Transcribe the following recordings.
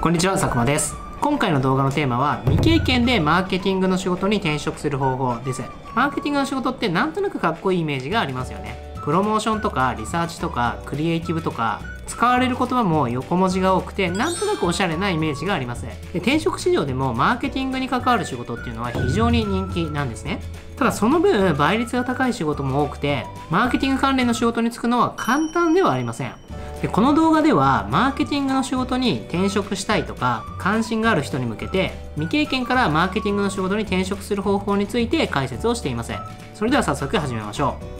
こんにちは佐久間です。今回の動画のテーマは未経験でマーケティングの仕事に転職する方法です。マーケティングの仕事ってなんとなくかっこいいイメージがありますよね。プロモーションとかリサーチとかクリエイティブとか使われる言葉も横文字が多くてなんとなくおしゃれなイメージがあります。で転職市場でもマーケティングに関わる仕事っていうのは非常に人気なんですね。ただその分倍率が高い仕事も多くてマーケティング関連の仕事に就くのは簡単ではありません。でこの動画ではマーケティングの仕事に転職したいとか関心がある人に向けて未経験からマーケティングの仕事に転職する方法について解説をしていますそれでは早速始めましょう。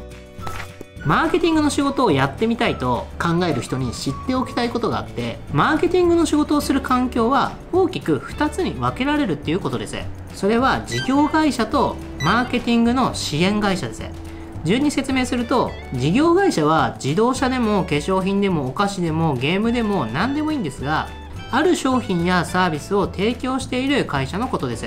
マーケティングの仕事をやってみたいと考える人に知っておきたいことがあってマーケティングの仕事をする環境は大きく2つに分けられるっていうことです。それは事業会社とマーケティングの支援会社です。順に説明すると事業会社は自動車でも化粧品でもお菓子でもゲームでも何でもいいんですがある商品やサービスを提供している会社のことです。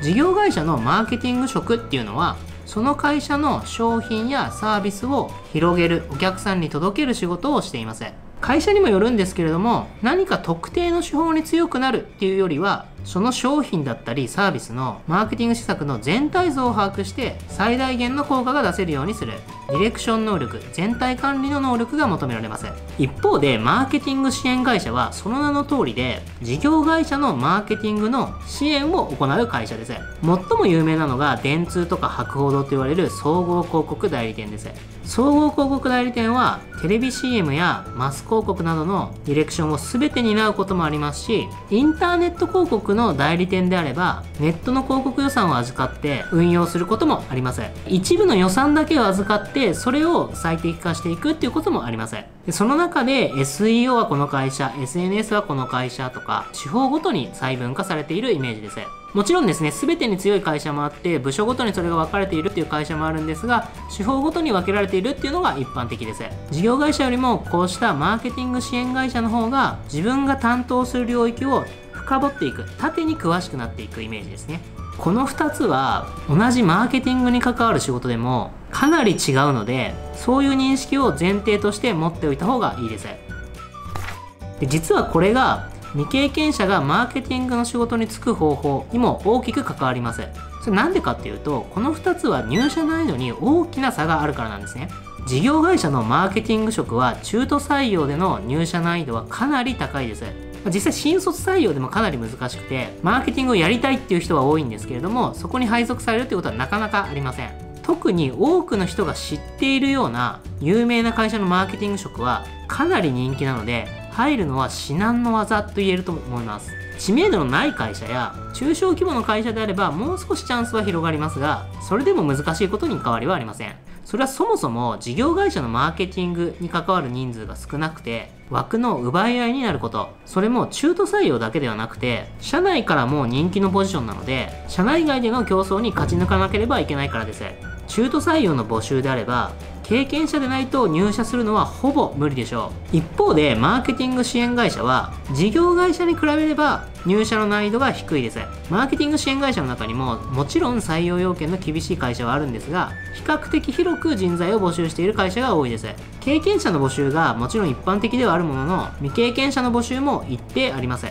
事業会社のマーケティング職っていうのはその会社の商品やサービスを広げるお客さんに届ける仕事をしています。会社にもよるんですけれども何か特定の手法に強くなるっていうよりはその商品だったりサービスのマーケティング施策の全体像を把握して最大限の効果が出せるようにする。ディレクション能力全体管理の能力が求められます。一方でマーケティング支援会社はその名の通りで事業会社のマーケティングの支援を行う会社です。最も有名なのが電通とか博報堂と言われる総合広告代理店です。総合広告代理店はテレビ CM やマス広告などのディレクションを全て担うこともありますしインターネット広告の代理店であればネットの広告予算を預かって運用することもあります一部の予算だけを預かってそれを最適化していくっていうこともありますでその中で SEO はこの会社 SNS はこの会社とか地方ごとに細分化されているイメージです。もちろんですね、全てに強い会社もあって、部署ごとにそれが分かれているっていう会社もあるんですが、手法ごとに分けられているっていうのが一般的です。事業会社よりも、こうしたマーケティング支援会社の方が、自分が担当する領域を深掘っていく。縦に詳しくなっていくイメージですね。この2つは同じマーケティングに関わる仕事でもかなり違うのでそういう認識を前提として持っておいた方がいいです。で実はこれが未経験者がマーケティングの仕事に就く方法にも大きく関わります。それなんでかっていうとこの2つは入社難易度に大きな差があるからなんですね。事業会社のマーケティング職は中途採用での入社難易度はかなり高いです。実際新卒採用でもかなり難しくてマーケティングをやりたいっていう人は多いんですけれどもそこに配属されるってことはなかなかありません。特に多くの人が知っているような有名な会社のマーケティング職はかなり人気なので入るのは至難の技と言えると思います。知名度のない会社や中小規模の会社であればもう少しチャンスは広がりますがそれでも難しいことに変わりはありません。それはそもそも事業会社のマーケティングに関わる人数が少なくて枠の奪い合いになること。それも中途採用だけではなくて社内からも人気のポジションなので社内外での競争に勝ち抜かなければいけないからです。中途採用の募集であれば経験者でないと入社するのはほぼ無理でしょう。一方でマーケティング支援会社は事業会社に比べれば入社の難易度が低いです。マーケティング支援会社の中にももちろん採用要件の厳しい会社はあるんですが比較的広く人材を募集している会社が多いです。経験者の募集がもちろん一般的ではあるものの未経験者の募集も一定あります。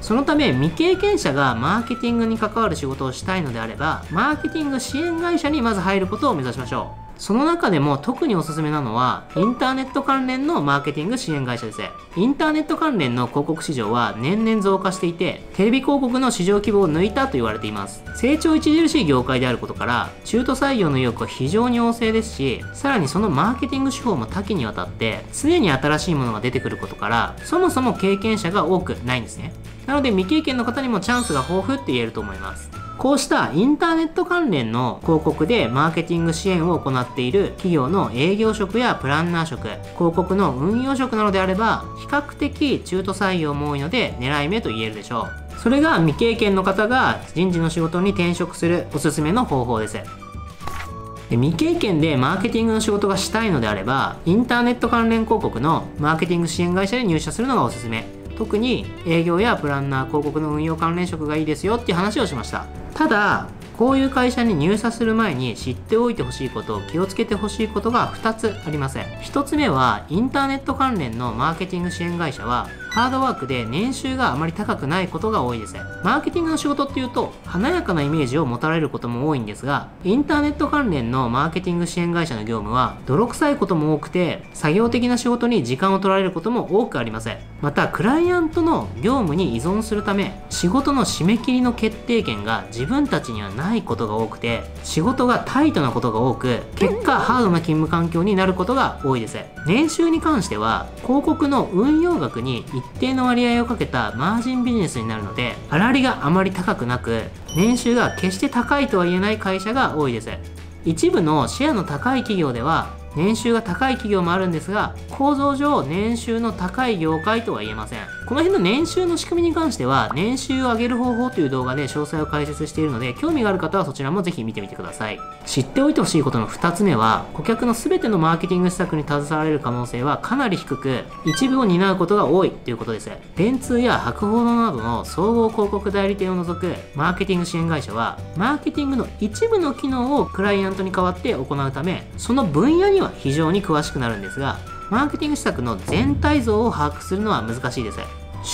そのため未経験者がマーケティングに関わる仕事をしたいのであればマーケティング支援会社にまず入ることを目指しましょう。その中でも特におすすめなのはインターネット関連のマーケティング支援会社です。インターネット関連の広告市場は年々増加していてテレビ広告の市場規模を抜いたと言われています。成長著しい業界であることから中途採用の意欲は非常に旺盛ですしさらにそのマーケティング手法も多岐にわたって常に新しいものが出てくることからそもそも経験者が多くないんですね。なので未経験の方にもチャンスが豊富って言えると思います。こうしたインターネット関連の広告でマーケティング支援を行っている企業の営業職やプランナー職、広告の運用職なのであれば、比較的中途採用も多いので狙い目と言えるでしょう。それが未経験の方が人事の仕事に転職するおすすめの方法です。で未経験でマーケティングの仕事がしたいのであればインターネット関連広告のマーケティング支援会社に入社するのがおすすめ特に営業やプランナー広告の運用関連職がいいですよっていう話をしましたただこういう会社に入社する前に知っておいてほしいこと気をつけてほしいことが2つありません。1つ目はインターネット関連のマーケティング支援会社はハードワークで年収があまり高くないことが多いですマーケティングの仕事っていうと華やかなイメージを持たれることも多いんですがインターネット関連のマーケティング支援会社の業務は泥臭いことも多くて作業的な仕事に時間を取られることも多くありません。またクライアントの業務に依存するため仕事の締め切りの決定権が自分たちにはないことが多くて仕事がタイトなことが多く結果ハードな勤務環境になることが多いです。年収に関しては広告の運用額に一定の割合をかけたマージンビジネスになるので粗利があまり高くなく年収が決して高いとは言えない会社が多いです。一部のシェアの高い企業では年収が高い企業もあるんですが構造上年収の高い業界とは言えません。この辺の年収の仕組みに関しては年収を上げる方法という動画で詳細を解説しているので興味がある方はそちらもぜひ見てみてください。知っておいてほしいことの2つ目は顧客の全てのマーケティング施策に携われる可能性はかなり低く一部を担うことが多いということです。電通や博報堂などの総合広告代理店を除くマーケティング支援会社はマーケティングの一部の機能をクライアントに代わって行うためその分野には非常に詳しくなるんですがマーケティング施策の全体像を把握するのは難しいです。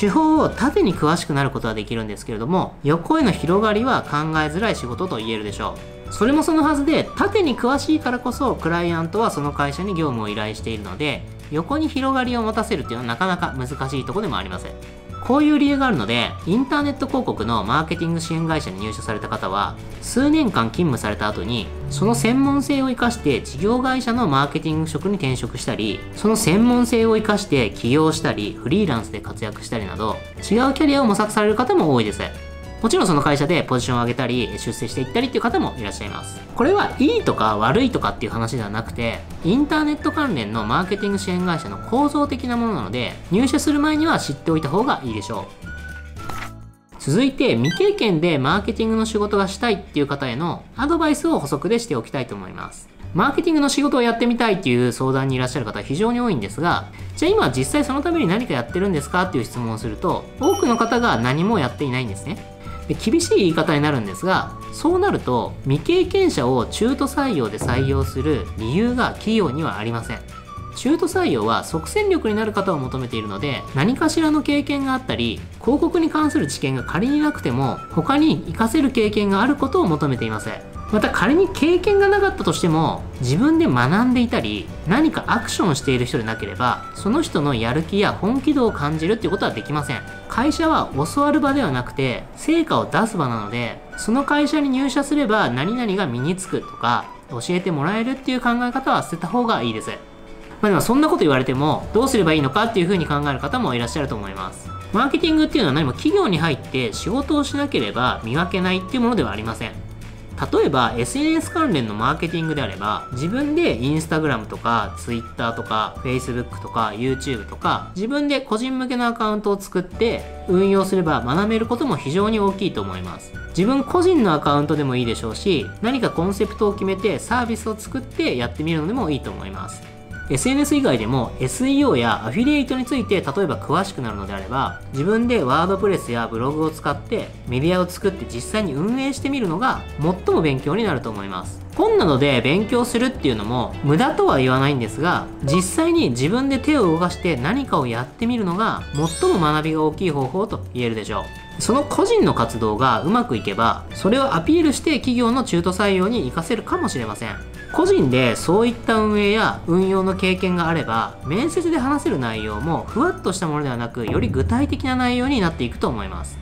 手法を縦に詳しくなることはできるんですけれども横への広がりは考えづらい仕事と言えるでしょう。それもそのはずで縦に詳しいからこそクライアントはその会社に業務を依頼しているので横に広がりを持たせるっていうのはなかなか難しいとこでもありませんこういう理由があるので、インターネット広告のマーケティング支援会社に入社された方は、数年間勤務された後に、その専門性を生かして事業会社のマーケティング職に転職したり、その専門性を生かして起業したり、フリーランスで活躍したりなど、違うキャリアを模索される方も多いです。もちろんその会社でポジションを上げたり出世していったりっていう方もいらっしゃいます。これはいいとか悪いとかっていう話ではなくてインターネット関連のマーケティング支援会社の構造的なものなので入社する前には知っておいた方がいいでしょう。続いて未経験でマーケティングの仕事がしたいっていう方へのアドバイスを補足でしておきたいと思います。マーケティングの仕事をやってみたいっていう相談にいらっしゃる方非常に多いんですが、じゃあ今実際そのために何かやってるんですかっていう質問をすると、多くの方が何もやっていないんですね。で厳しい言い方になるんですがそうなると未経験者を中途採用で採用する理由が企業にはありません。中途採用は即戦力になる方を求めているので何かしらの経験があったり広告に関する知見が仮になくても他に活かせる経験があることを求めていません。また仮に経験がなかったとしても自分で学んでいたり何かアクションしている人でなければその人のやる気や本気度を感じるっていうことはできません。会社は教わる場ではなくて成果を出す場なのでその会社に入社すれば何々が身につくとか教えてもらえるっていう考え方は捨てた方がいいです。まあでもそんなこと言われてもどうすればいいのかっていうふうに考える方もいらっしゃると思います。マーケティングっていうのは何も企業に入って仕事をしなければ見分けないっていうものではありません。例えば SNS 関連のマーケティングであれば自分で Instagram とか Twitter とか Facebook とか YouTube とか自分で個人向けのアカウントを作って運用すれば学べることも非常に大きいと思います。自分個人のアカウントでもいいでしょうし何かコンセプトを決めてサービスを作ってやってみるのでもいいと思います。SNS 以外でも SEO やアフィリエイトについて例えば詳しくなるのであれば自分でワードプレスやブログを使ってメディアを作って実際に運営してみるのが最も勉強になると思います。本などで勉強するっていうのも無駄とは言わないんですが実際に自分で手を動かして何かをやってみるのが最も学びが大きい方法と言えるでしょう。その個人の活動がうまくいけばそれをアピールして企業の中途採用に活かせるかもしれません。個人でそういった運営や運用の経験があれば面接で話せる内容もふわっとしたものではなくより具体的な内容になっていくと思います。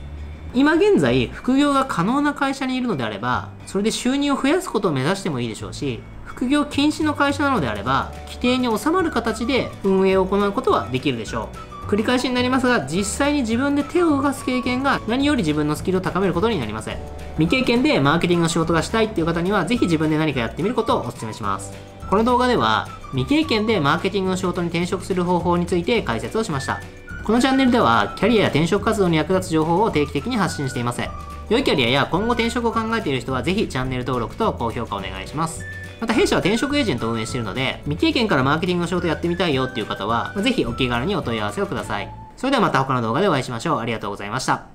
今現在副業が可能な会社にいるのであればそれで収入を増やすことを目指してもいいでしょうし副業禁止の会社なのであれば規定に収まる形で運営を行うことはできるでしょう。繰り返しになりますが実際に自分で手を動かす経験が何より自分のスキルを高めることになります。未経験でマーケティングの仕事がしたいっていう方にはぜひ自分で何かやってみることをお勧めします。この動画では未経験でマーケティングの仕事に転職する方法について解説をしました。このチャンネルではキャリアや転職活動に役立つ情報を定期的に発信しています。良いキャリアや今後転職を考えている人はぜひチャンネル登録と高評価お願いします。また弊社は転職エージェントを運営しているので、未経験からマーケティングの仕事やってみたいよっていう方は、ぜひお気軽にお問い合わせをください。それではまた他の動画でお会いしましょう。ありがとうございました。